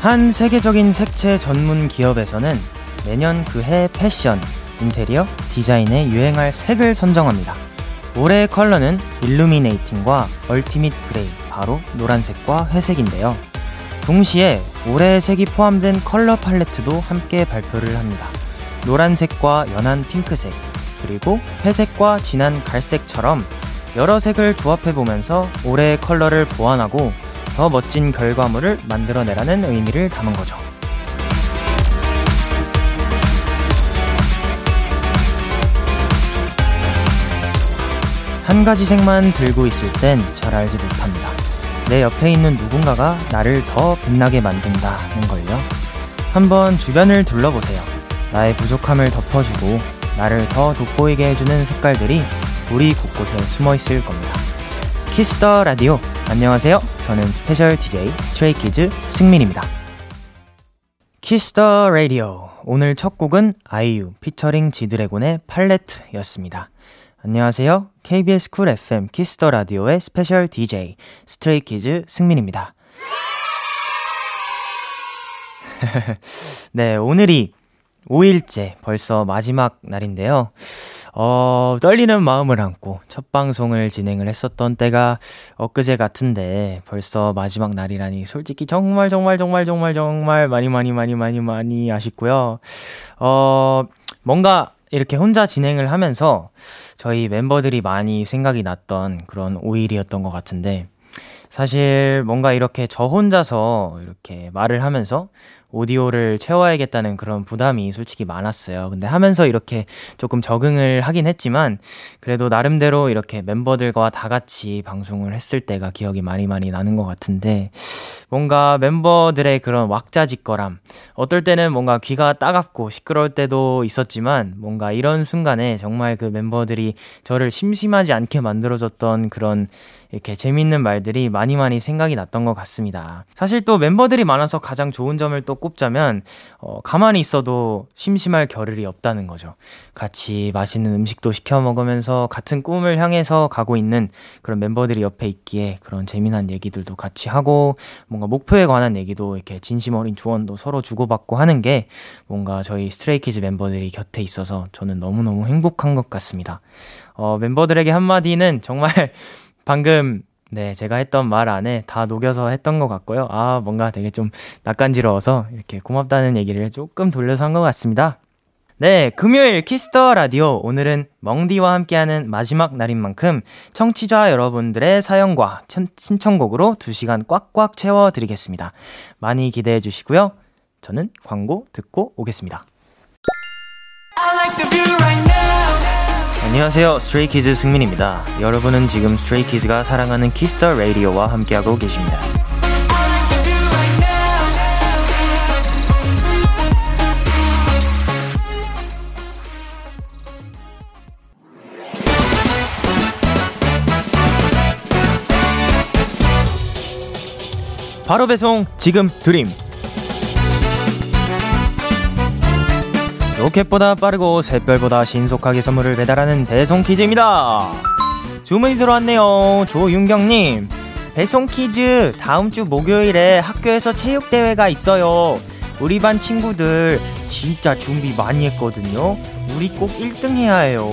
한 세계적인 색채 전문 기업에서는 매년 그해 패션, 인테리어, 디자인에 유행할 색을 선정합니다. 올해의 컬러는 Illuminating과 Ultimate Gray, 바로 노란색과 회색인데요. 동시에 올해의 색이 포함된 컬러 팔레트도 함께 발표를 합니다. 노란색과 연한 핑크색, 그리고 회색과 진한 갈색처럼 여러 색을 조합해보면서 올해의 컬러를 보완하고 더 멋진 결과물을 만들어내라는 의미를 담은 거죠. 한 가지 색만 들고 있을 땐 잘 알지 못합니다. 내 옆에 있는 누군가가 나를 더 빛나게 만든다는 걸요. 한번 주변을 둘러보세요. 나의 부족함을 덮어주고 나를 더 돋보이게 해주는 색깔들이 우리 곳곳에 숨어 있을 겁니다. Kiss the Radio 안녕하세요. 저는 special DJ Stray Kids 승민입니다. Kiss the Radio 오늘 첫 곡은 아이유 피처링 지드래곤의 팔레트였습니다. 안녕하세요. KBS 쿨 FM 키스터 라디오의 스페셜 DJ 스트레이키즈 승민입니다. 네, 오늘이 5일째 벌써 마지막 날인데요. 어, 떨리는 마음을 안고 첫 방송을 진행을 했었던 때가 엊그제 같은데 벌써 마지막 날이라니 솔직히 정말 정말 정말 정말 정말 많이 많이 많이 많이 많이 아쉽고요. 어, 뭔가 이렇게 혼자 진행을 하면서 저희 멤버들이 많이 생각이 났던 그런 5일이었던 것 같은데 사실 뭔가 이렇게 저 혼자서 이렇게 말을 하면서 오디오를 채워야겠다는 그런 부담이 솔직히 많았어요. 근데 하면서 이렇게 조금 적응을 하긴 했지만 그래도 나름대로 이렇게 멤버들과 다 같이 방송을 했을 때가 기억이 많이 많이 나는 것 같은데 뭔가 멤버들의 그런 왁자지껄함 어떨 때는 뭔가 귀가 따갑고 시끄러울 때도 있었지만 뭔가 이런 순간에 정말 그 멤버들이 저를 심심하지 않게 만들어줬던 그런 이렇게 재밌는 말들이 많이 많이 생각이 났던 것 같습니다. 사실 또 멤버들이 많아서 가장 좋은 점을 또 꼽자면, 어, 가만히 있어도 심심할 겨를이 없다는 거죠. 같이 맛있는 음식도 시켜 먹으면서 같은 꿈을 향해서 가고 있는 그런 멤버들이 옆에 있기에 그런 재미난 얘기들도 같이 하고, 뭔가 목표에 관한 얘기도 이렇게 진심 어린 조언도 서로 주고받고 하는 게 뭔가 저희 Stray Kids 멤버들이 곁에 있어서 저는 너무너무 행복한 것 같습니다. 어, 멤버들에게 한마디는 정말 방금 네, 제가 했던 말 안에 다 녹여서 했던 것 같고요. 아, 뭔가 되게 좀 낯간지러워서 이렇게 고맙다는 얘기를 조금 돌려서 한 것 같습니다. 네, 금요일 Kiss the Radio. 오늘은 멍디와 함께하는 마지막 날인 만큼 청취자 여러분들의 사연과 신청곡으로 2시간 꽉꽉 채워드리겠습니다. 많이 기대해 주시고요. 저는 광고 듣고 오겠습니다. 안녕하세요. Stray Kids 승민입니다. 여러분은 지금 Stray Kids가 사랑하는 Kiss the Radio와 함께하고 계십니다. 바로 배송 지금 드림 로켓보다 빠르고 샛별보다 신속하게 선물을 배달하는 배송 퀴즈입니다. 주문이 들어왔네요. 조윤경님. 배송 퀴즈 다음 주 목요일에 학교에서 체육대회가 있어요. 우리 반 친구들 진짜 준비 많이 했거든요. 우리 꼭 1등 해야 해요.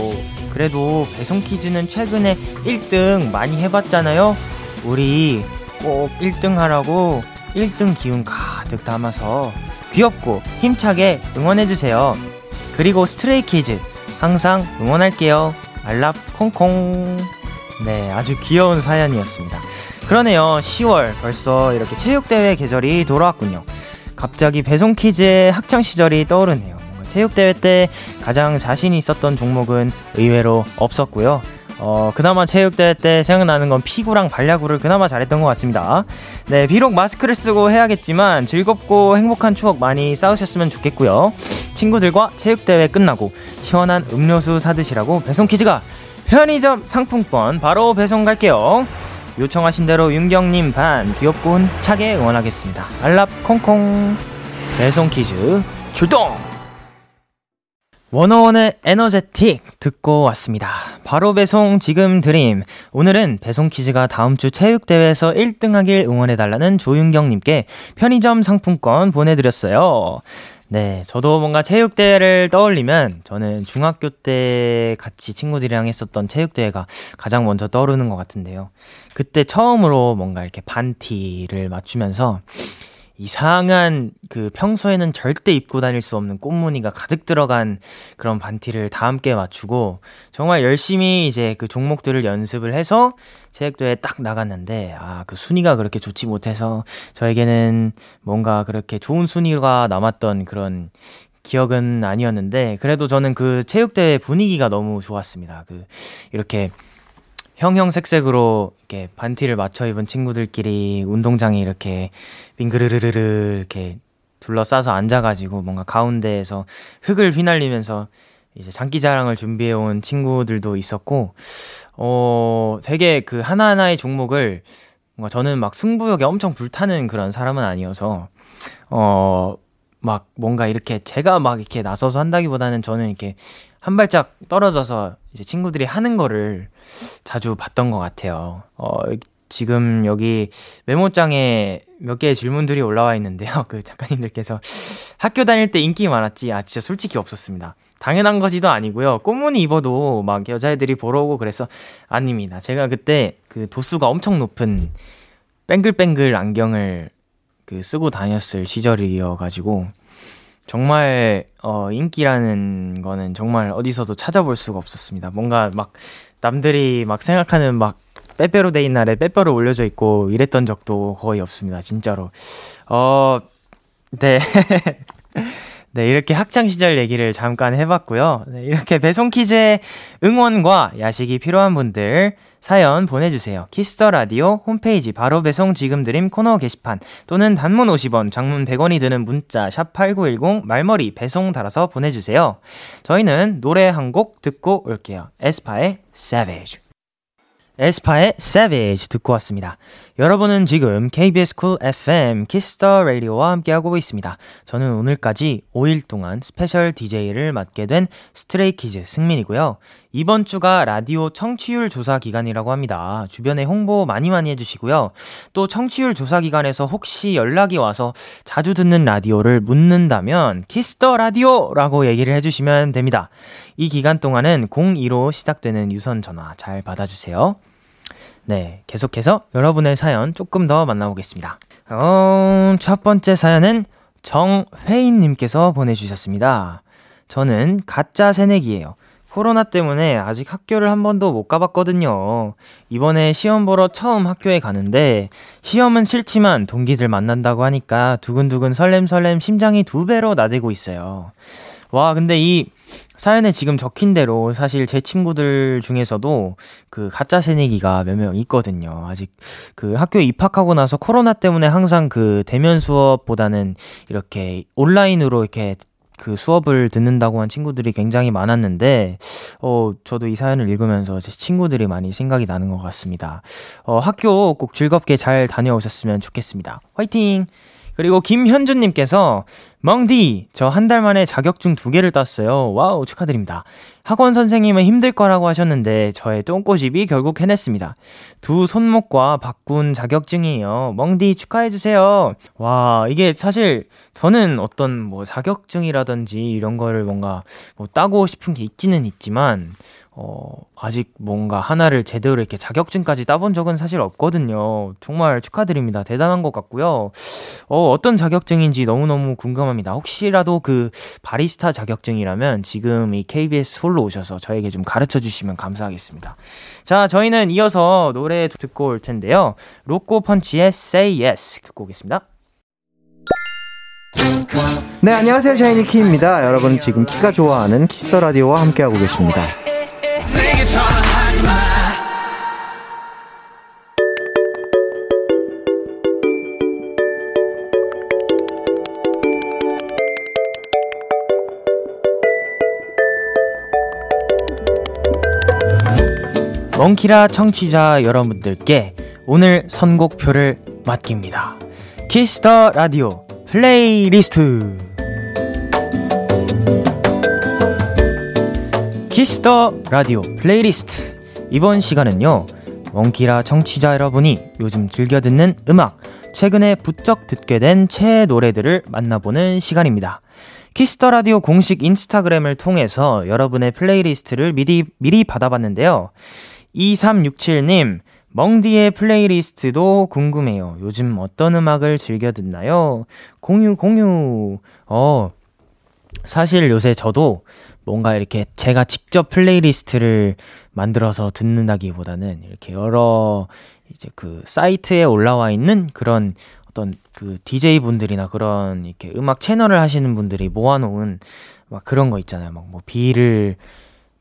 그래도 배송 퀴즈는 최근에 1등 많이 해봤잖아요. 우리 꼭 1등 하라고 1등 기운 가득 담아서 귀엽고 힘차게 응원해주세요. 그리고 Stray Kids 항상 응원할게요. 알랍 콩콩. 네, 아주 귀여운 사연이었습니다. 그러네요. 10월 벌써 이렇게 체육대회 계절이 돌아왔군요. 갑자기 배송 퀴즈의 학창 시절이 떠오르네요. 체육대회 때 가장 자신이 있었던 종목은 의외로 없었고요. 어, 그나마 체육대회 때 생각나는 건 피구랑 발야구를 그나마 잘했던 것 같습니다. 네, 비록 마스크를 쓰고 해야겠지만 즐겁고 행복한 추억 많이 쌓으셨으면 좋겠고요. 친구들과 체육대회 끝나고 시원한 음료수 사드시라고 배송 퀴즈가 편의점 상품권 바로 배송 갈게요. 요청하신 대로 윤경님 반 귀엽고 흔차게 응원하겠습니다. 알랍 콩콩 배송 퀴즈 출동! 원어원의 에너제틱 듣고 왔습니다. 바로 배송 지금 드림. 오늘은 배송 퀴즈가 다음 주 체육대회에서 1등 하길 응원해달라는 조윤경님께 편의점 상품권 보내드렸어요. 네, 저도 뭔가 체육대회를 떠올리면 저는 중학교 때 같이 친구들이랑 했었던 체육대회가 가장 먼저 떠오르는 것 같은데요. 그때 처음으로 뭔가 이렇게 반티를 맞추면서 이상한 그 평소에는 절대 입고 다닐 수 없는 꽃무늬가 가득 들어간 그런 반티를 다 함께 맞추고 정말 열심히 이제 그 종목들을 연습을 해서 체육대회에 딱 나갔는데 아 그 순위가 그렇게 좋지 못해서 저에게는 뭔가 그렇게 좋은 순위가 남았던 그런 기억은 아니었는데 그래도 저는 그 체육대회 분위기가 너무 좋았습니다. 그 이렇게 형형색색으로 이렇게 반티를 맞춰 입은 친구들끼리 운동장에 이렇게 빙그르르르르 이렇게 둘러싸서 앉아가지고 뭔가 가운데에서 흙을 휘날리면서 이제 장기자랑을 준비해 온 친구들도 있었고, 어, 되게 그 하나하나의 종목을 뭔가 저는 막 승부욕에 엄청 불타는 그런 사람은 아니어서, 어, 막 뭔가 이렇게 제가 막 이렇게 나서서 한다기보다는 저는 이렇게 한 발짝 떨어져서 이제 친구들이 하는 거를 자주 봤던 것 같아요. 어, 지금 여기 메모장에 몇 개의 질문들이 올라와 있는데요. 그 작가님들께서 학교 다닐 때 인기 많았지? 아, 진짜 솔직히 없었습니다. 당연한 것이도 아니고요. 꽃무늬 입어도 막 여자애들이 보러 오고 그래서 아닙니다. 제가 그때 그 도수가 엄청 높은 뱅글뱅글 안경을 그 쓰고 다녔을 시절이어가지고 정말 어 인기라는 거는 정말 어디서도 찾아볼 수가 없었습니다. 뭔가 막 남들이 막 생각하는 막 빼빼로 데이 날에 빼빼로 올려져 있고 이랬던 적도 거의 없습니다. 진짜로. 어, 네. 네, 이렇게 학창시절 얘기를 잠깐 해봤고요. 네, 이렇게 배송 퀴즈의 응원과 야식이 필요한 분들 사연 보내주세요. Kiss the Radio 홈페이지 바로 배송 지금 드림 코너 게시판 또는 단문 50원, 장문 100원이 드는 문자 샵8910 말머리 배송 달아서 보내주세요. 저희는 노래 한 곡 듣고 올게요. 에스파의 Savage. 에스파의 Savage 듣고 왔습니다. 여러분은 지금 KBS 쿨 FM 키스터 라디오와 함께하고 있습니다. 저는 오늘까지 5일 동안 special DJ를 맡게 된 Stray Kids 승민이고요. 이번 주가 라디오 청취율 조사 기간이라고 합니다. 주변에 홍보 많이 많이 해주시고요. 또 청취율 조사 기간에서 혹시 연락이 와서 자주 듣는 라디오를 묻는다면 Kiss the Radio라고 얘기를 해주시면 됩니다. 이 기간 동안은 02로 시작되는 유선 전화 잘 받아주세요. 네, 계속해서 여러분의 사연 조금 더 만나보겠습니다. 어, 첫 번째 사연은 정회인님께서 보내주셨습니다. 저는 가짜 새내기예요. 코로나 때문에 아직 학교를 한 번도 못 가봤거든요. 이번에 시험 보러 처음 학교에 가는데 시험은 싫지만 동기들 만난다고 하니까 두근두근 설렘설렘 심장이 두 배로 나대고 있어요. 와, 근데 이 사연에 지금 적힌 대로 사실 제 친구들 중에서도 그 가짜 새내기가 몇 명 있거든요. 아직 그 학교에 입학하고 나서 코로나 때문에 항상 그 대면 수업보다는 이렇게 온라인으로 이렇게 그 수업을 듣는다고 한 친구들이 굉장히 많았는데, 어, 저도 이 사연을 읽으면서 제 친구들이 많이 생각이 나는 것 같습니다. 어, 학교 꼭 즐겁게 잘 다녀오셨으면 좋겠습니다. 화이팅! 그리고 김현주님께서 멍디 저 한 달 만에 자격증 두 개를 땄어요. 와우 축하드립니다. 학원 선생님은 힘들 거라고 하셨는데 저의 똥꼬집이 결국 해냈습니다. 두 손목과 바꾼 자격증이에요. 멍디 축하해 주세요. 와 이게 사실 저는 어떤 뭐 자격증이라든지 이런 거를 뭔가 뭐 따고 싶은 게 있기는 있지만 어, 아직 뭔가 하나를 제대로 이렇게 자격증까지 따본 적은 사실 없거든요. 정말 축하드립니다. 대단한 것 같고요. 어, 어떤 자격증인지 너무너무 궁금합니다. 혹시라도 그 바리스타 자격증이라면 지금 이 KBS 홀로 오셔서 저에게 좀 가르쳐 주시면 감사하겠습니다. 자, 저희는 이어서 노래 듣고 올 텐데요. 로꼬 펀치의 Say Yes 듣고 오겠습니다. 네, 안녕하세요. 샤이니 키입니다. 여러분 지금 키가 좋아하는 키스 더 라디오와 함께하고 계십니다. 원키라 청취자 여러분들께 오늘 선곡표를 맡깁니다. 키스 더 라디오 플레이리스트. 키스 더 라디오 플레이리스트. 이번 시간은요, 원키라 청취자 여러분이 요즘 즐겨 듣는 음악, 최근에 부쩍 듣게 된 최애 노래들을 만나보는 시간입니다. 키스 더 라디오 공식 인스타그램을 통해서 여러분의 플레이리스트를 미리, 미리 받아봤는데요. 2367님, 멍디의 플레이리스트도 궁금해요. 요즘 어떤 음악을 즐겨 듣나요? 공유, 공유. 어, 사실 요새 저도 뭔가 이렇게 제가 직접 플레이리스트를 만들어서 듣는다기보다는 이렇게 여러 이제 그 사이트에 올라와 있는 그런 어떤 그 DJ 분들이나 그런 이렇게 음악 채널을 하시는 분들이 모아놓은 막 그런 거 있잖아요. 막 뭐 비를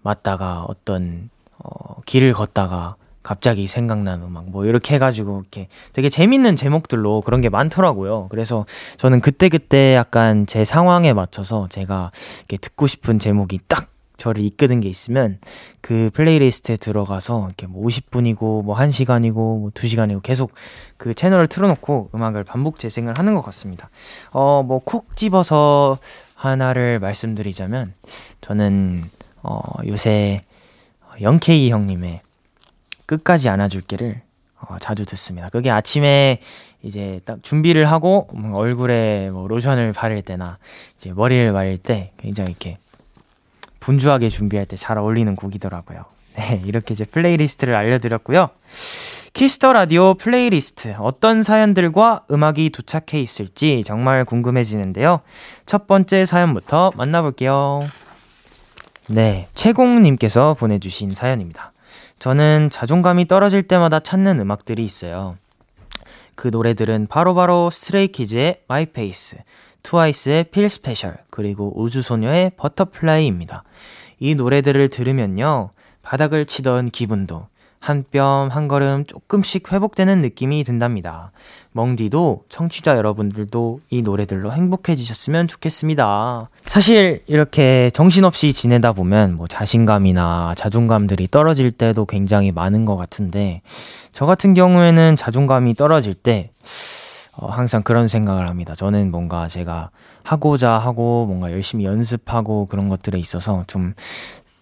맞다가 어떤 어 길을 걷다가 갑자기 생각난 음악 뭐 이렇게 해가지고 이렇게 되게 재밌는 제목들로 그런 게 많더라고요. 그래서 저는 그때 그때 약간 제 상황에 맞춰서 제가 이렇게 듣고 싶은 제목이 딱 저를 이끄는 게 있으면 그 플레이리스트에 들어가서 이렇게 뭐 50분이고 뭐 1시간이고 뭐 2시간이고 계속 그 채널을 틀어놓고 음악을 반복 재생을 하는 것 같습니다. 어, 뭐 콕 집어서 하나를 말씀드리자면 저는 어, 요새 영케이 형님의 끝까지 안아줄게를 어, 자주 듣습니다. 그게 아침에 이제 딱 준비를 하고 뭐 얼굴에 뭐 로션을 바를 때나 이제 머리를 말릴 때 굉장히 이렇게 분주하게 준비할 때 잘 어울리는 곡이더라고요. 네, 이렇게 이제 플레이리스트를 알려드렸고요. 키스 더 라디오 플레이리스트 어떤 사연들과 음악이 도착해 있을지 정말 궁금해지는데요. 첫 번째 사연부터 만나볼게요. 네, 채공님께서 보내주신 사연입니다. 저는 자존감이 떨어질 때마다 찾는 음악들이 있어요. 그 노래들은 바로바로 스트레이키즈의 My Pace, 트와이스의 Feel Special, 그리고 우주소녀의 Butterfly입니다. 이 노래들을 들으면요, 바닥을 치던 기분도 한 뼘 한 걸음 조금씩 회복되는 느낌이 든답니다. 멍디도 청취자 여러분들도 이 노래들로 행복해지셨으면 좋겠습니다. 사실 이렇게 정신없이 지내다 보면 뭐 자신감이나 자존감들이 떨어질 때도 굉장히 많은 것 같은데 저 같은 경우에는 자존감이 떨어질 때 어, 항상 그런 생각을 합니다. 저는 뭔가 제가 하고자 하고 뭔가 열심히 연습하고 그런 것들에 있어서 좀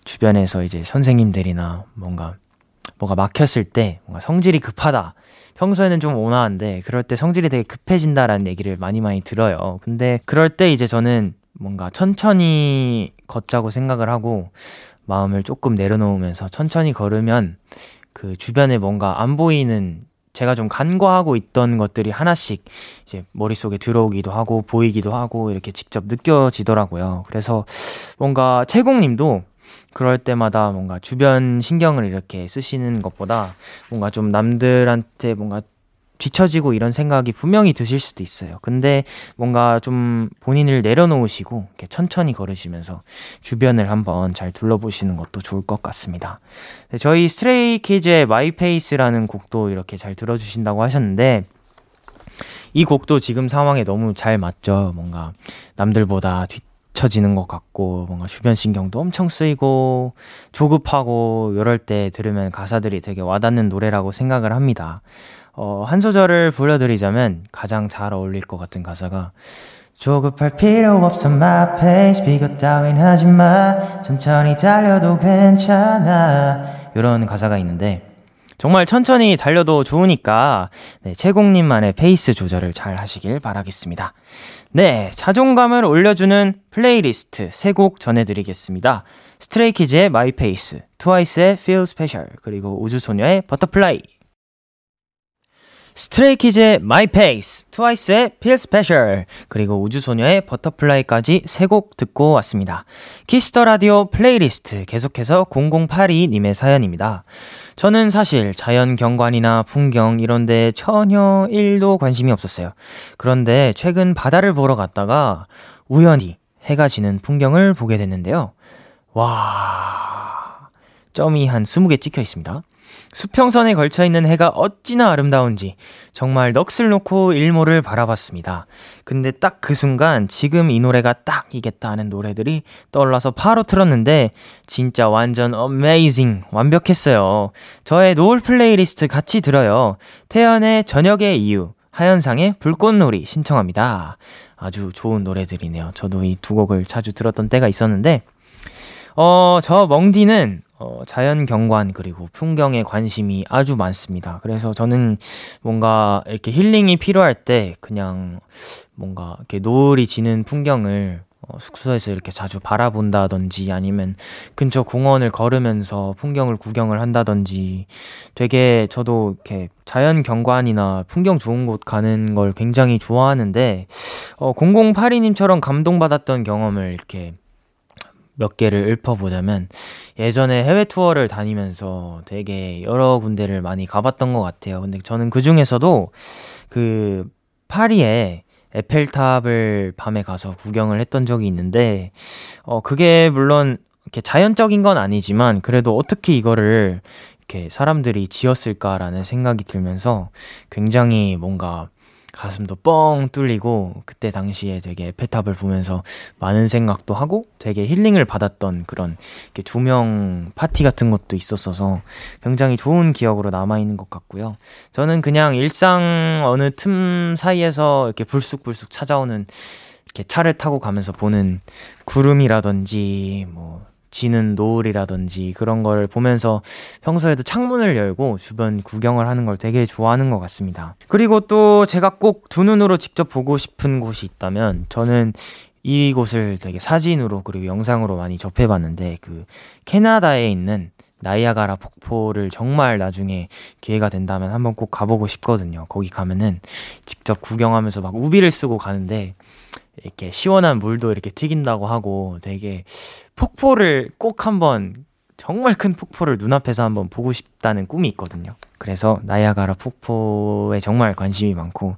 주변에서 이제 선생님들이나 뭔가 뭐가 막혔을 때 뭔가 성질이 급하다. 평소에는 좀 온화한데 그럴 때 성질이 되게 급해진다라는 얘기를 많이 많이 들어요. 근데 그럴 때 이제 저는 뭔가 천천히 걷자고 생각을 하고 마음을 조금 내려놓으면서 천천히 걸으면 그 주변에 뭔가 안 보이는 제가 좀 간과하고 있던 것들이 하나씩 이제 머릿속에 들어오기도 하고 보이기도 하고 이렇게 직접 느껴지더라고요. 그래서 뭔가 채공님도 그럴 때마다 뭔가 주변 신경을 이렇게 쓰시는 것보다 뭔가 좀 남들한테 뭔가 뒤처지고 이런 생각이 분명히 드실 수도 있어요. 근데 뭔가 좀 본인을 내려놓으시고 이렇게 천천히 걸으시면서 주변을 한번 잘 둘러보시는 것도 좋을 것 같습니다. 네, 저희 스트레이 키즈의 My Pace라는 곡도 이렇게 잘 들어주신다고 하셨는데 이 곡도 지금 상황에 너무 잘 맞죠. 뭔가 남들보다 뒤 처지는 것 같고 뭔가 주변 신경도 엄청 쓰이고 조급하고 이럴 때 들으면 가사들이 되게 와닿는 노래라고 생각을 합니다. 어, 한 소절을 불러드리자면 가장 잘 어울릴 것 같은 가사가 조급할 필요 없어 my pace 비교 따윈 하지마 천천히 달려도 괜찮아 이런 가사가 있는데 정말 천천히 달려도 좋으니까 네, 채공님만의 페이스 조절을 잘 하시길 바라겠습니다. 네, 자존감을 올려주는 플레이리스트 세 곡 전해드리겠습니다. 스트레이키즈의 My Pace, 트와이스의 Feel Special, 그리고 우주소녀의 Butterfly 스트레이키즈의 My Pace, 트와이스의 Feel Special, 그리고 우주소녀의 Butterfly까지 세 곡 듣고 왔습니다. 키스 더 라디오 플레이리스트 계속해서 0082님의 사연입니다. 저는 사실 자연 경관이나 풍경 이런 데 전혀 1도 관심이 없었어요. 그런데 최근 바다를 보러 갔다가 우연히 해가 지는 풍경을 보게 됐는데요. 와, 점이 한 20개 찍혀 있습니다. 수평선에 걸쳐 있는 해가 어찌나 아름다운지 정말 넋을 놓고 일몰을 바라봤습니다. 근데 딱 그 순간 지금 이 노래가 딱 이겠다 하는 노래들이 떠올라서 바로 틀었는데 진짜 완전 amazing 완벽했어요. 저의 노을 플레이리스트 같이 들어요. 태연의 저녁의 이유, 하현상의 불꽃놀이 신청합니다. 아주 좋은 노래들이네요. 저도 이 두 곡을 자주 들었던 때가 있었는데 어, 저 멍디는 어, 자연 경관 그리고 풍경에 관심이 아주 많습니다. 그래서 저는 뭔가 이렇게 힐링이 필요할 때 그냥 뭔가 이렇게 노을이 지는 풍경을 어, 숙소에서 이렇게 자주 바라본다든지 아니면 근처 공원을 걸으면서 풍경을 구경을 한다든지 되게 저도 이렇게 자연 경관이나 풍경 좋은 곳 가는 걸 굉장히 좋아하는데 어, 0082님처럼 감동받았던 경험을 이렇게 몇 개를 읊어보자면 예전에 해외 투어를 다니면서 되게 여러 군데를 많이 가봤던 것 같아요. 근데 저는 그 중에서도 그 파리에 에펠탑을 밤에 가서 구경을 했던 적이 있는데, 어, 그게 물론 이렇게 자연적인 건 아니지만 그래도 어떻게 이거를 이렇게 사람들이 지었을까라는 생각이 들면서 굉장히 뭔가 가슴도 뻥 뚫리고 그때 당시에 되게 에펠탑을 보면서 많은 생각도 하고 되게 힐링을 받았던 그런 조명 파티 같은 것도 있었어서 굉장히 좋은 기억으로 남아 있는 것 같고요. 저는 그냥 일상 어느 틈 사이에서 이렇게 불쑥불쑥 찾아오는 이렇게 차를 타고 가면서 보는 구름이라든지 뭐 지는 노을이라든지 그런 걸 보면서 평소에도 창문을 열고 주변 구경을 하는 걸 되게 좋아하는 것 같습니다. 그리고 또 제가 꼭 두 눈으로 직접 보고 싶은 곳이 있다면 저는 이곳을 되게 사진으로 그리고 영상으로 많이 접해봤는데 그 캐나다에 있는 나이아가라 폭포를 정말 나중에 기회가 된다면 한번 꼭 가보고 싶거든요. 거기 가면은 직접 구경하면서 막 우비를 쓰고 가는데 이렇게 시원한 물도 이렇게 튀긴다고 하고 되게 폭포를 꼭 한번 정말 큰 폭포를 눈앞에서 한번 보고 싶다는 꿈이 있거든요. 그래서 나야가라 폭포에 정말 관심이 많고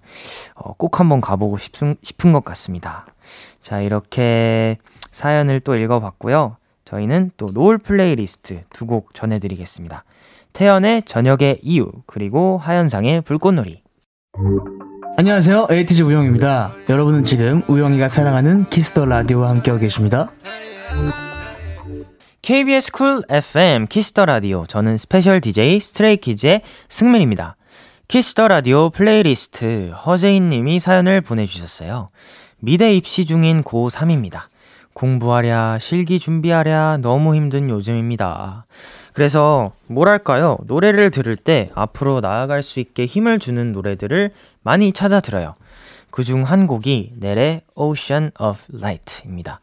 어, 꼭 한번 가보고 싶은, 싶은 것 같습니다. 자, 이렇게 사연을 또 읽어봤고요. 저희는 또 노을 플레이리스트 두 곡 전해드리겠습니다. 태연의 저녁의 이유, 그리고 하현상의 불꽃놀이. 안녕하세요. 에이티즈 우영입니다. 여러분은 지금 우영이가 사랑하는 키스 더 라디오와 함께하고 계십니다. KBS 쿨 FM 키스 더 라디오. 저는 스페셜 DJ 스트레이키즈의 승민입니다. 키스 더 라디오 플레이리스트 허재인 님이 사연을 보내주셨어요. 미대 입시 중인 고3입니다. 공부하랴, 실기 준비하랴 너무 힘든 요즘입니다. 그래서 뭐랄까요? 노래를 들을 때 앞으로 나아갈 수 있게 힘을 주는 노래들을 많이 찾아 들어요. 그중 한 곡이 넬의 Ocean of Light입니다.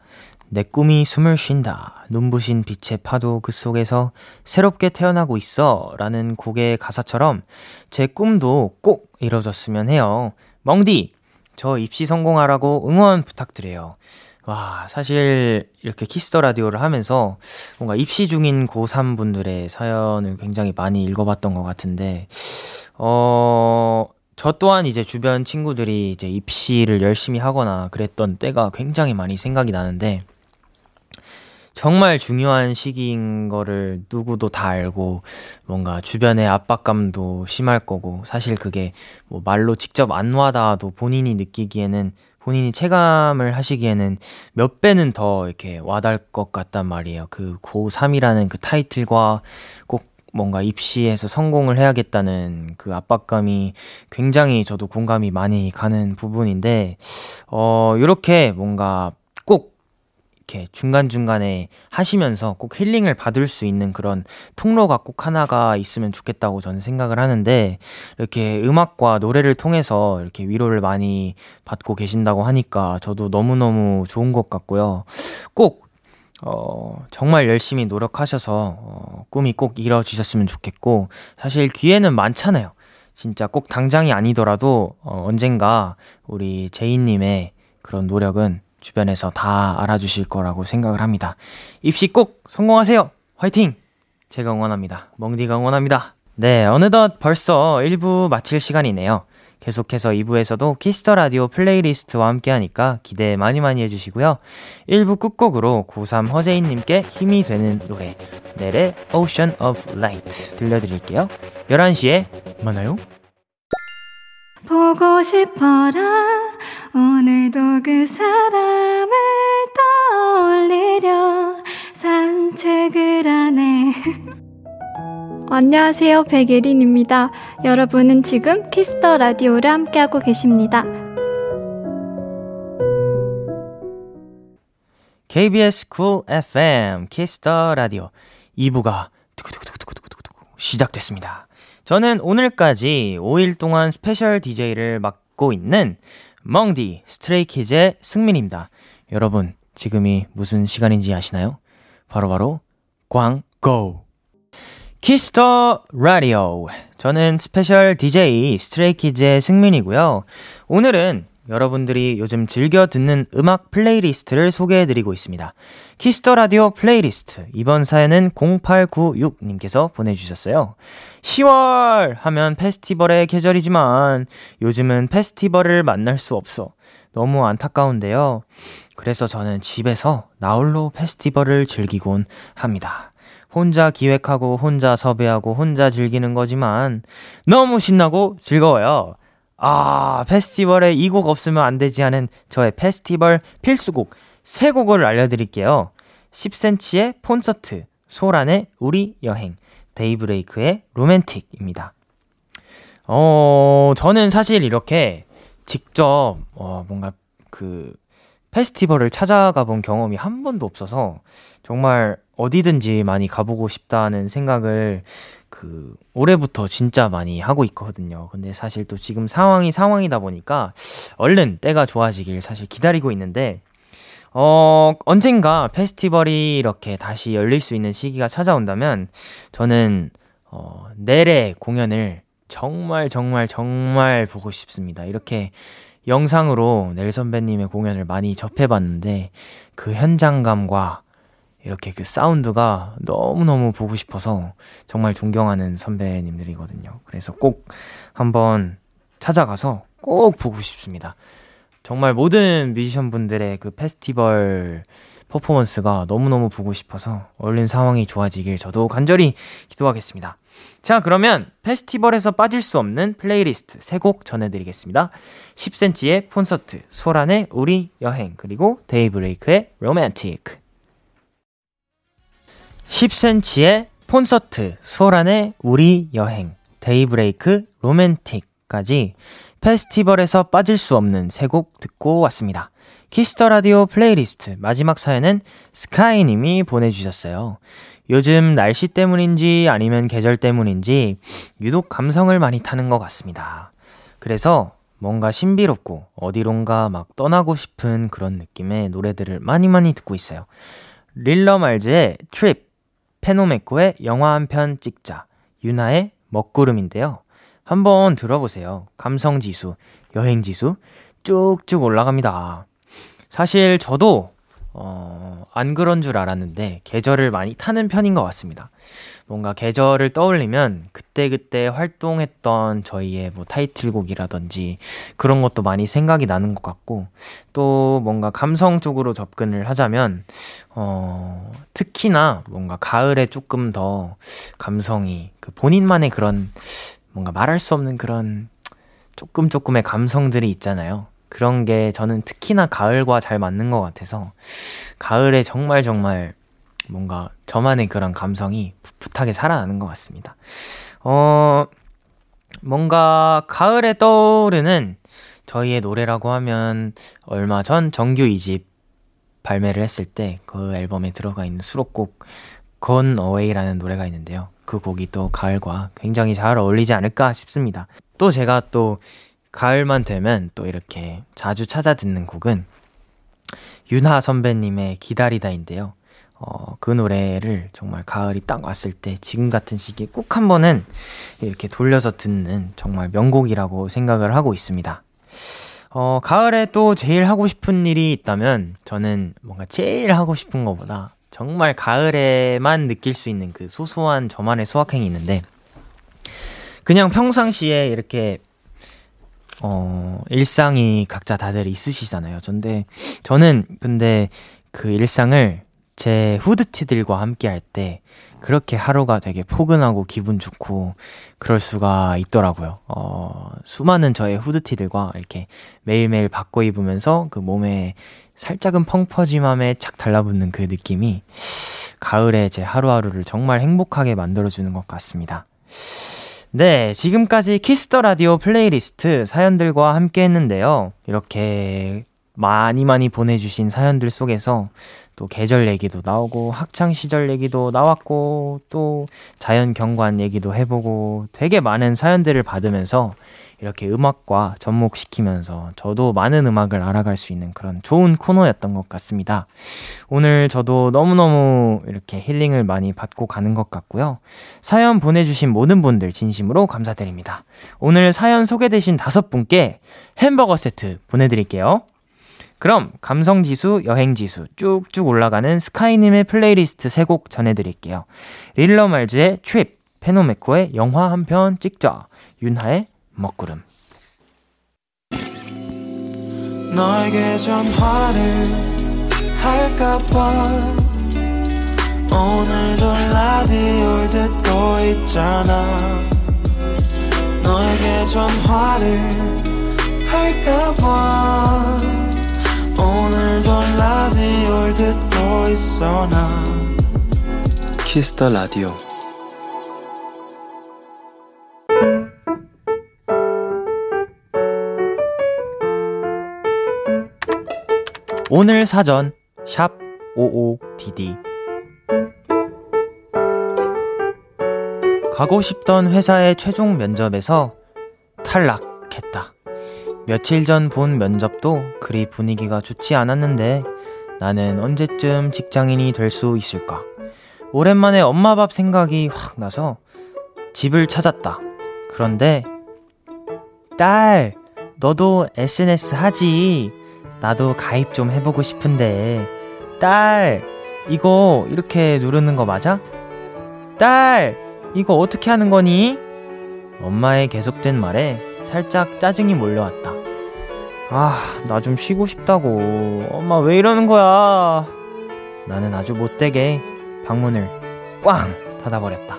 내 꿈이 숨을 쉰다. 눈부신 빛의 파도 그 속에서 새롭게 태어나고 있어. 라는 곡의 가사처럼 제 꿈도 꼭 이뤄졌으면 해요. 멍디! 저 입시 성공하라고 응원 부탁드려요. 와, 사실 이렇게 키스 더 라디오를 하면서 뭔가 입시 중인 고3 분들의 사연을 굉장히 많이 읽어봤던 것 같은데, 어, 저 또한 이제 주변 친구들이 이제 입시를 열심히 하거나 그랬던 때가 굉장히 많이 생각이 나는데, 정말 중요한 시기인 거를 누구도 다 알고 뭔가 주변의 압박감도 심할 거고 사실 그게 뭐 말로 직접 안 와닿아도 본인이 느끼기에는 본인이 체감을 하시기에는 몇 배는 더 이렇게 와닿을 것 같단 말이에요. 그 고3이라는 그 타이틀과 꼭 뭔가 입시에서 성공을 해야겠다는 그 압박감이 굉장히 저도 공감이 많이 가는 부분인데, 어, 요렇게 뭔가 꼭 이렇게 중간중간에 하시면서 꼭 힐링을 받을 수 있는 그런 통로가 꼭 하나가 있으면 좋겠다고 저는 생각을 하는데 이렇게 음악과 노래를 통해서 이렇게 위로를 많이 받고 계신다고 하니까 저도 너무너무 좋은 것 같고요. 꼭 어, 정말 열심히 노력하셔서 어, 꿈이 꼭 이뤄지셨으면 좋겠고 사실 기회는 많잖아요. 진짜 꼭 당장이 아니더라도 어, 언젠가 우리 제이님의 그런 노력은 주변에서 다 알아주실 거라고 생각을 합니다. 입시 꼭 성공하세요! 화이팅! 제가 응원합니다. 멍디가 응원합니다. 네, 어느덧 벌써 1부 마칠 시간이네요. 계속해서 2부에서도 Kiss the Radio playlist와 함께 하니까 기대 많이 많이 해주시고요. 1부 끝곡으로 고3 허재인님께 힘이 되는 노래 넬의 Ocean of Light 들려드릴게요. 11시에 만나요. 보고 싶어라. 오늘도 그 사람을 떠올리려. 산책을 하네. 안녕하세요. 백예린입니다. 여러분은 지금 Kiss the Radio를 함께하고 계십니다. KBS Cool FM Kiss the Radio 2부가 두구두구두구두구두구 시작됐습니다. 저는 오늘까지 5일 동안 special DJ를 맡고 있는 멍디 Stray Kids의 승민입니다. 여러분, 지금이 무슨 시간인지 아시나요? 바로바로 광고! Kiss the Radio. 저는 스페셜 DJ 스트레이키즈의 승민이고요. 오늘은 여러분들이 요즘 즐겨 듣는 음악 playlist를 소개해드리고 있습니다. Kiss the Radio playlist. 이번 사연은 0896님께서 보내주셨어요. 10월 하면 페스티벌의 계절이지만 요즘은 페스티벌을 만날 수 없어. 너무 안타까운데요. 그래서 저는 집에서 나홀로 페스티벌을 즐기곤 합니다. 혼자 기획하고 혼자 섭외하고 혼자 즐기는 거지만 너무 신나고 즐거워요. 아, 페스티벌에 이 곡 없으면 안 되지 하는 저의 페스티벌 필수곡 세 곡을 알려드릴게요. 10cm의 콘서트, 소란의 우리 여행, 데이브레이크의 로맨틱입니다. 어, 저는 사실 이렇게 직접, 어, 뭔가 그, 페스티벌을 찾아가 본 경험이 한 번도 없어서 정말 어디든지 많이 가보고 싶다는 생각을 그 올해부터 진짜 많이 하고 있거든요. 근데 사실 또 지금 상황이 상황이다 보니까 얼른 때가 좋아지길 사실 기다리고 있는데 어 언젠가 페스티벌이 이렇게 다시 열릴 수 있는 시기가 찾아온다면 저는 어 내래 공연을 정말 정말 정말 보고 싶습니다. 이렇게 영상으로 넬 선배님의 공연을 많이 접해봤는데 그 현장감과 이렇게 그 사운드가 너무너무 보고 싶어서 정말 존경하는 선배님들이거든요. 그래서 꼭 한번 찾아가서 꼭 보고 싶습니다. 정말 모든 뮤지션 분들의 그 페스티벌 퍼포먼스가 너무너무 보고 싶어서 얼른 상황이 좋아지길 저도 간절히 기도하겠습니다. 자, 그러면 페스티벌에서 빠질 수 없는 플레이리스트 3곡 전해드리겠습니다. 10cm의 콘서트, 소란의 우리 여행, 그리고 데이브레이크의 로맨틱. 10cm의 콘서트, 소란의 우리 여행, 데이브레이크, 로맨틱까지 페스티벌에서 빠질 수 없는 세 곡 듣고 왔습니다. Kiss the Radio playlist 마지막 사연은 스카이님이 보내주셨어요. 요즘 날씨 때문인지 아니면 계절 때문인지 유독 감성을 많이 타는 것 같습니다. 그래서 뭔가 신비롭고 어디론가 막 떠나고 싶은 그런 느낌의 노래들을 많이 많이 듣고 있어요. 릴러 말즈의 Trip, 페노메코의 영화 한 편 찍자, 윤하의 먹구름인데요. 한번 들어보세요. 감성 지수, 여행 지수 쭉쭉 올라갑니다. 사실 저도 어, 안 그런 줄 알았는데 계절을 많이 타는 편인 것 같습니다. 뭔가 계절을 떠올리면 그때그때 활동했던 저희의 뭐 타이틀곡이라든지 그런 것도 많이 생각이 나는 것 같고 또 뭔가 감성적으로 접근을 하자면 어, 특히나 뭔가 가을에 조금 더 감성이 그 본인만의 그런 뭔가 말할 수 없는 그런 조금 조금의 감성들이 있잖아요. 그런 게 저는 특히나 가을과 잘 맞는 것 같아서 가을에 정말 정말 뭔가 저만의 그런 감성이 풋풋하게 살아나는 것 같습니다. 어, 뭔가 가을에 떠오르는 저희의 노래라고 하면 얼마 전 정규 2집 발매를 했을 때 그 앨범에 들어가 있는 수록곡 Gone Away라는 노래가 있는데요. 그 곡이 또 가을과 굉장히 잘 어울리지 않을까 싶습니다. 또 제가 또 가을만 되면 또 이렇게 자주 찾아 듣는 곡은 윤하 선배님의 기다리다인데요. 어, 그 노래를 정말 가을이 딱 왔을 때 지금 같은 시기에 꼭 한 번은 이렇게 돌려서 듣는 정말 명곡이라고 생각을 하고 있습니다. 어, 가을에 또 제일 하고 싶은 일이 있다면 저는 뭔가 제일 하고 싶은 것보다 정말 가을에만 느낄 수 있는 그 소소한 저만의 소확행이 있는데 그냥 평상시에 이렇게 어, 일상이 각자 다들 있으시잖아요. 근데 저는 근데 그 일상을 제 후드티들과 함께 할 때 그렇게 하루가 되게 포근하고 기분 좋고 그럴 수가 있더라고요. 어, 수많은 저의 후드티들과 이렇게 매일매일 바꿔 입으면서 그 몸에 살짝은 펑퍼짐함에 착 달라붙는 그 느낌이 가을에 제 하루하루를 정말 행복하게 만들어주는 것 같습니다. 네, 지금까지 Kiss the Radio playlist 사연들과 함께 했는데요. 이렇게 많이 많이 보내주신 사연들 속에서 또 계절 얘기도 나오고 학창 시절 얘기도 나왔고 또 자연 경관 얘기도 해보고 되게 많은 사연들을 받으면서 이렇게 음악과 접목시키면서 저도 많은 음악을 알아갈 수 있는 그런 좋은 코너였던 것 같습니다. 오늘 저도 너무너무 이렇게 힐링을 많이 받고 가는 것 같고요. 사연 보내주신 모든 분들 진심으로 감사드립니다. 오늘 사연 소개되신 다섯 분께 햄버거 세트 보내드릴게요. 그럼 감성 지수, 여행 지수 쭉쭉 올라가는 스카이님의 플레이리스트 세곡 전해드릴게요. 릴러 말즈의 Trip, 페노메코의 영화 한 편 찍자, 윤하의 먹구름. 너에게 전화를 할까봐 오늘도 라디오를 듣고 있잖아 너에게 전화를 할까봐 오늘도 라디오를 듣고 있어 나. Kiss the Radio 오늘 사전 샵 55DD 가고 싶던 회사의 최종 면접에서 탈락했다. 며칠 전 본 면접도 그리 분위기가 좋지 않았는데 나는 언제쯤 직장인이 될 수 있을까? 오랜만에 엄마 밥 생각이 확 나서 집을 찾았다. 그런데 딸, 너도 SNS 하지? 나도 가입 좀 해보고 싶은데. 딸, 이거 이렇게 누르는 거 맞아? 딸, 이거 어떻게 하는 거니? 엄마의 계속된 말에 살짝 짜증이 몰려왔다. 아, 나 좀 쉬고 싶다고. 엄마 왜 이러는 거야? 나는 아주 못되게 방문을 꽝 닫아버렸다.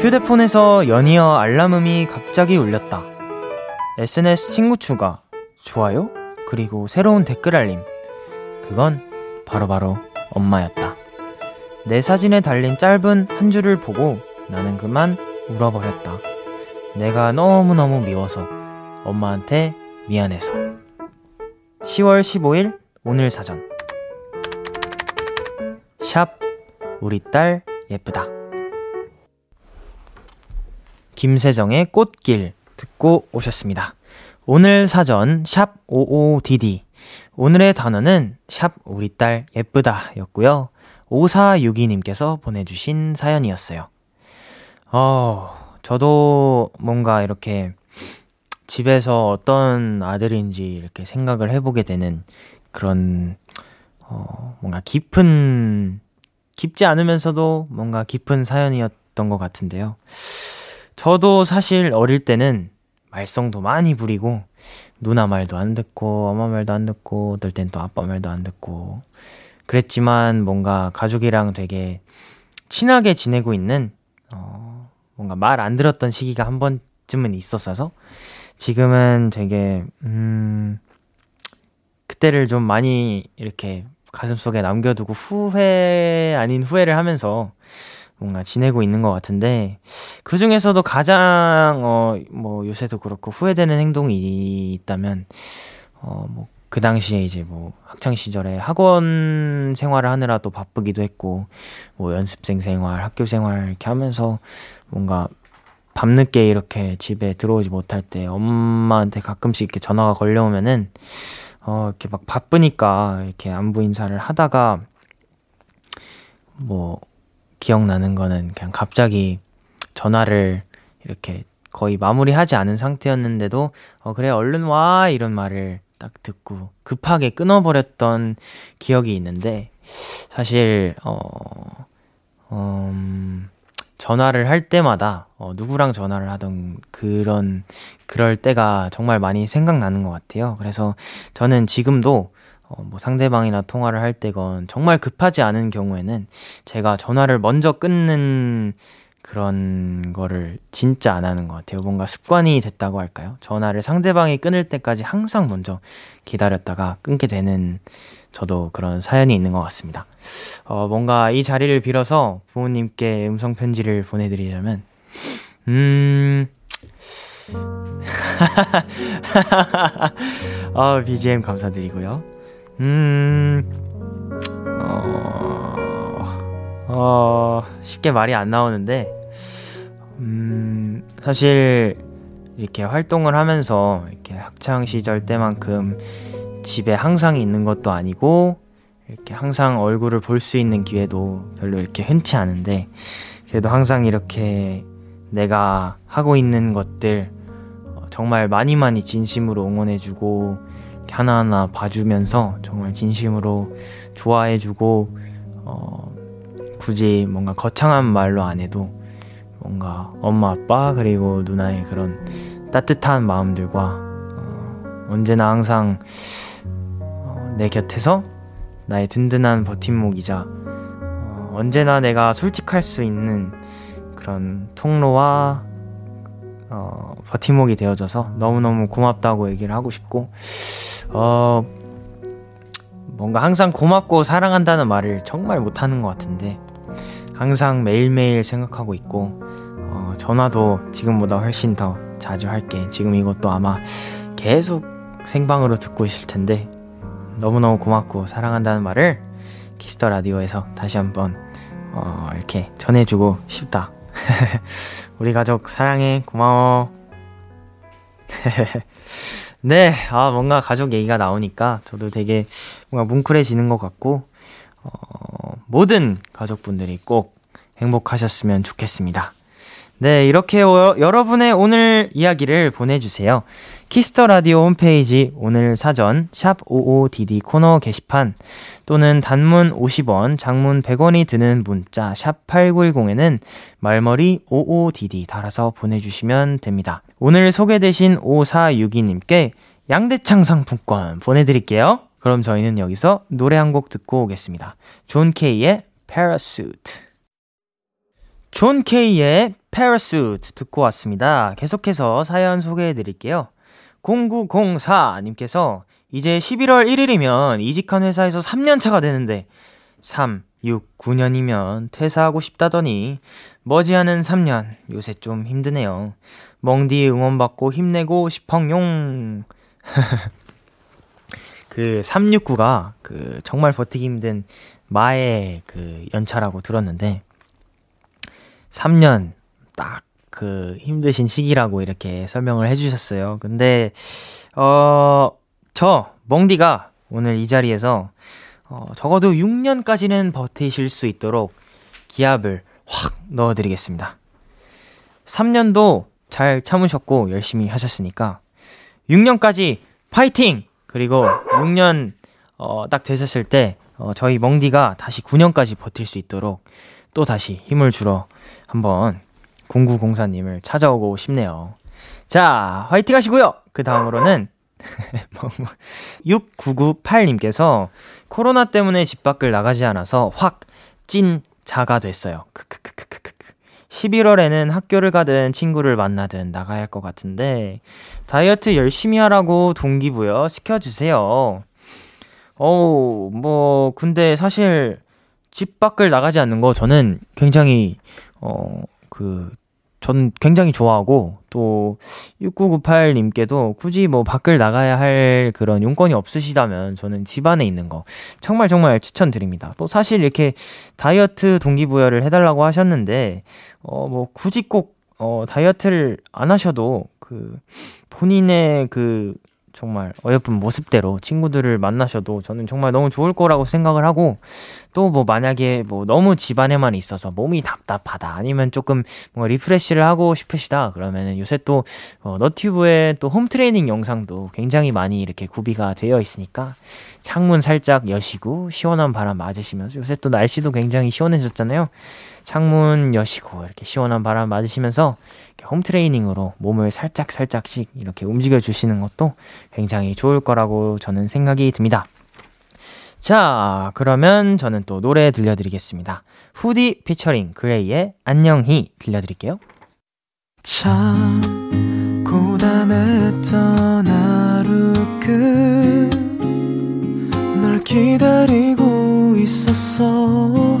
휴대폰에서 연이어 알람음이 갑자기 울렸다. SNS 친구 추가, 좋아요, 그리고 새로운 댓글 알림. 그건 바로바로 바로 엄마였다. 내 사진에 달린 짧은 한 줄을 보고 나는 그만 울어버렸다. 내가 너무너무 미워서 엄마한테 미안해서. 10월 15일 오늘 사전. 샵 우리 딸 예쁘다. 김세정의 꽃길 듣고 오셨습니다. 오늘 사전 샵 55DD 오늘의 단어는 샵 우리 딸 예쁘다 였고요. 5462님께서 보내주신 사연이었어요. 어, 저도 뭔가 이렇게 집에서 어떤 아들인지 이렇게 생각을 해보게 되는 그런, 어, 뭔가 깊은, 깊지 않으면서도 뭔가 깊은 사연이었던 것 같은데요. 저도 사실 어릴 때는 말썽도 많이 부리고, 누나 말도 안 듣고, 엄마 말도 안 듣고, 어떨 땐 또 아빠 말도 안 듣고, 그랬지만 뭔가 가족이랑 되게 친하게 지내고 있는, 어, 뭔가 말 안 들었던 시기가 한 번쯤은 있었어서, 지금은 되게, 음, 그때를 좀 많이 이렇게 가슴속에 남겨두고 후회 아닌 후회를 하면서 뭔가 지내고 있는 것 같은데 그 중에서도 가장 어 뭐 요새도 그렇고 후회되는 행동이 있다면 어 뭐 그 당시에 이제 뭐 학창 시절에 학원 생활을 하느라 또 바쁘기도 했고 뭐 연습생 생활, 학교 생활 이렇게 하면서 뭔가 밤늦게 이렇게 집에 들어오지 못할 때 엄마한테 가끔씩 이렇게 전화가 걸려오면은 어 이렇게 막 바쁘니까 이렇게 안부 인사를 하다가 뭐 기억나는 거는 그냥 갑자기 전화를 이렇게 거의 마무리하지 않은 상태였는데도 어 그래 얼른 와 이런 말을 딱 듣고 급하게 끊어버렸던 기억이 있는데 사실 어 음, 전화를 할 때마다 어, 누구랑 전화를 하던 그런 그럴 때가 정말 많이 생각나는 것 같아요. 그래서 저는 지금도 어, 뭐 상대방이나 통화를 할 때건 정말 급하지 않은 경우에는 제가 전화를 먼저 끊는 그런 거를 진짜 안 하는 것 같아요. 뭔가 습관이 됐다고 할까요? 전화를 상대방이 끊을 때까지 항상 먼저 기다렸다가 끊게 되는 저도 그런 사연이 있는 것 같습니다. 어, 뭔가 이 자리를 빌어서 부모님께 음성 편지를 보내드리자면, 음, 어, BGM 감사드리고요. 음, 어, 어, 쉽게 말이 안 나오는데, 음, 사실, 이렇게 활동을 하면서, 이렇게 학창 시절 때만큼 집에 항상 있는 것도 아니고, 이렇게 항상 얼굴을 볼 수 있는 기회도 별로 이렇게 흔치 않은데, 그래도 항상 이렇게 내가 하고 있는 것들, 어, 정말 많이 많이 진심으로 응원해주고, 하나하나 봐주면서 정말 진심으로 좋아해주고, 어, 굳이 뭔가 거창한 말로 안 해도 뭔가 엄마, 아빠, 그리고 누나의 그런 따뜻한 마음들과 어, 언제나 항상 어, 내 곁에서 나의 든든한 버팀목이자 어, 언제나 내가 솔직할 수 있는 그런 통로와 어, 버팀목이 되어줘서 너무너무 고맙다고 얘기를 하고 싶고 어, 뭔가 항상 고맙고 사랑한다는 말을 정말 못하는 것 같은데, 항상 매일매일 생각하고 있고, 어, 전화도 지금보다 훨씬 더 자주 할게. 지금 이것도 아마 계속 생방으로 듣고 있을 텐데, 너무너무 고맙고 사랑한다는 말을 Kiss the Radio에서 다시 한번, 어, 이렇게 전해주고 싶다. 우리 가족 사랑해. 고마워. 네, 아, 뭔가 가족 얘기가 나오니까 저도 되게 뭔가 뭉클해지는 것 같고, 어, 모든 가족분들이 꼭 행복하셨으면 좋겠습니다. 네, 이렇게 어, 여러분의 오늘 이야기를 보내주세요. Kiss the Radio 홈페이지 오늘 사연 샵 55DD 코너 게시판 또는 단문 50원, 장문 100원이 드는 문자 샵 8910에는 말머리 55DD 달아서 보내주시면 됩니다. 오늘 소개되신 5462님께 양대창 상품권 보내드릴게요. 그럼 저희는 여기서 노래 한 곡 듣고 오겠습니다. John K의 Parachute. John K의 Parachute 듣고 왔습니다. 계속해서 사연 소개해 드릴게요. 0904님께서 이제 11월 1일이면 이직한 회사에서 3년 차가 되는데 3, 6, 9년이면 퇴사하고 싶다더니 머지않은 3년 요새 좀 힘드네요. 멍디 응원받고 힘내고 싶펑용. 그 369가 그 정말 버티기 힘든 마의 그 연차라고 들었는데 3년 딱 그 힘드신 시기라고 이렇게 설명을 해주셨어요. 근데 어 저 멍디가 오늘 이 자리에서 어, 적어도 6년까지는 버티실 수 있도록 기합을 확 넣어드리겠습니다. 3년도 잘 참으셨고 열심히 하셨으니까 6년까지 파이팅! 그리고 6년 어, 딱 되셨을 때 어, 저희 멍디가 다시 9년까지 버틸 수 있도록 또 다시 힘을 주러 한번 0904님을 찾아오고 싶네요. 자, 화이팅 하시고요! 그 다음으로는 6998님께서 코로나 때문에 집 밖을 나가지 않아서 확 찐 자가 됐어요. 크크크크크크. 11월에는 학교를 가든 친구를 만나든 나가야 할 것 같은데 다이어트 열심히 하라고 동기부여 시켜주세요. 어우, 뭐, 근데 사실 집 밖을 나가지 않는 거 저는 굉장히, 어, 그, 전 굉장히 좋아하고 또 6998님께도 굳이 뭐 밖을 나가야 할 그런 용건이 없으시다면 저는 집 안에 있는 거 정말 정말 추천드립니다. 또 사실 이렇게 다이어트 동기부여를 해달라고 하셨는데 어 뭐 굳이 꼭 어, 다이어트를 안 하셔도 그 본인의 그 정말 어여쁜 모습대로 친구들을 만나셔도 저는 정말 너무 좋을 거라고 생각을 하고 또 뭐 만약에 뭐 너무 집안에만 있어서 몸이 답답하다 아니면 조금 뭔가 refresh를 하고 싶으시다 그러면은 요새 또 어, 너튜브에 또 home training 영상도 굉장히 많이 이렇게 구비가 되어 있으니까 창문 살짝 여시고 시원한 바람 맞으시면서 요새 또 날씨도 굉장히 시원해졌잖아요. 창문 여시고 이렇게 시원한 바람 맞으시면서 홈 트레이닝으로 몸을 살짝 살짝씩 이렇게 움직여 주시는 것도 굉장히 좋을 거라고 저는 생각이 듭니다. 자, 그러면 저는 또 노래 들려드리겠습니다. 후디 피처링 그레이의 안녕히 들려드릴게요. 참 고단했던 하루 끝 널 기다리고 있었어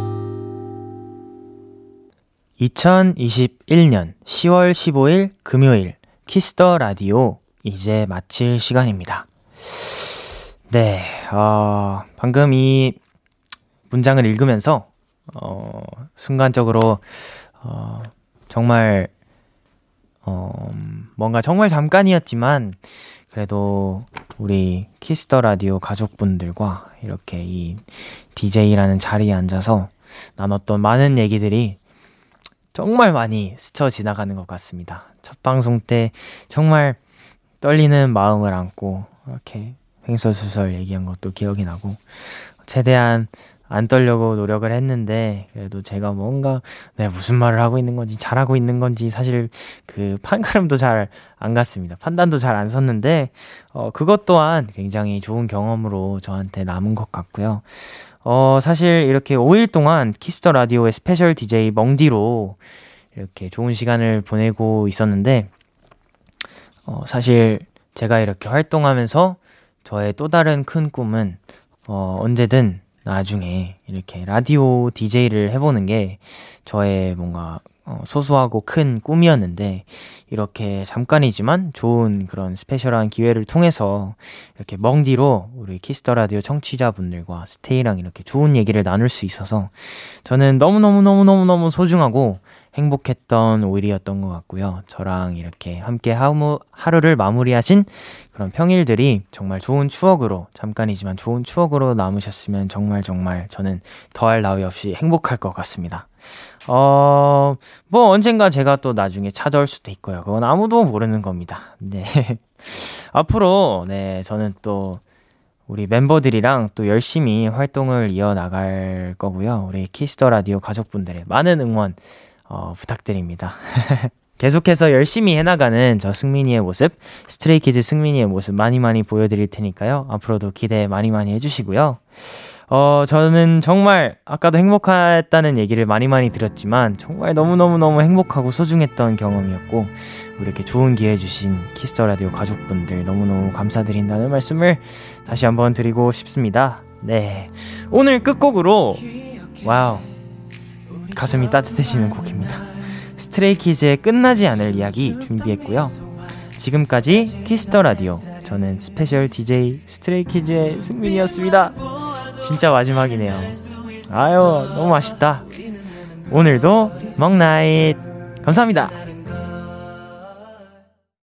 2021년 10월 15일 금요일 Kiss the Radio 이제 마칠 시간입니다. 네, 어, 방금 이 문장을 읽으면서 어, 순간적으로 어, 정말 어, 뭔가 정말 잠깐이었지만 그래도 우리 Kiss the Radio 가족분들과 이렇게 이 DJ라는 자리에 앉아서 나눴던 많은 얘기들이 정말 많이 스쳐 지나가는 것 같습니다. 첫 방송 때 정말 떨리는 마음을 안고 이렇게 횡설수설 얘기한 것도 기억이 나고 최대한 안 떨려고 노력을 했는데 그래도 제가 뭔가 내가 무슨 말을 하고 있는 건지 잘하고 있는 건지 사실 그 판가름도 잘 안 갔습니다. 판단도 잘 안 섰는데 어 그것 또한 굉장히 좋은 경험으로 저한테 남은 것 같고요. 어 사실 이렇게 5일 동안 Kiss the Radio의 special DJ 멍디로 이렇게 좋은 시간을 보내고 있었는데 어 사실 제가 이렇게 활동하면서 저의 또 다른 큰 꿈은 어 언제든 나중에 이렇게 라디오 DJ를 해보는 게 저의 뭔가 어, 소소하고 큰 꿈이었는데 이렇게 잠깐이지만 좋은 그런 special한 기회를 통해서 이렇게 멍디로 우리 Kiss the Radio 청취자분들과 스테이랑 이렇게 좋은 얘기를 나눌 수 있어서 저는 너무너무너무너무너무 소중하고 행복했던 5일이었던 것 같고요. 저랑 이렇게 함께 하루, 하루를 마무리하신 그런 평일들이 정말 좋은 추억으로, 잠깐이지만 좋은 추억으로 남으셨으면 정말 정말 저는 더할 나위 없이 행복할 것 같습니다. 어, 뭐 언젠가 제가 또 나중에 찾아올 수도 있고요. 그건 아무도 모르는 겁니다. 네. 앞으로, 네, 저는 또 우리 멤버들이랑 또 열심히 활동을 이어나갈 거고요. 우리 Kiss the Radio 가족분들의 많은 응원 어, 부탁드립니다. 계속해서 열심히 해나가는 저 승민이의 모습, Stray Kids 승민이의 모습 많이 많이 보여드릴 테니까요. 앞으로도 기대 많이 많이 해주시고요. 어, 저는 정말 아까도 행복했다는 얘기를 많이 많이 드렸지만 정말 너무너무너무 행복하고 소중했던 경험이었고 이렇게 좋은 기회 주신 Kiss the Radio 가족분들 너무너무 감사드린다는 말씀을 다시 한번 드리고 싶습니다. 네. 오늘 끝곡으로 wow. 가슴이 따뜻해지는 곡입니다. Stray Kids의 끝나지 않을 이야기 준비했고요. 지금까지 Kiss the Radio 저는 special DJ Stray Kids의 승민이었습니다. 진짜 마지막이네요. 아유 너무 아쉽다. 오늘도 멍night 감사합니다.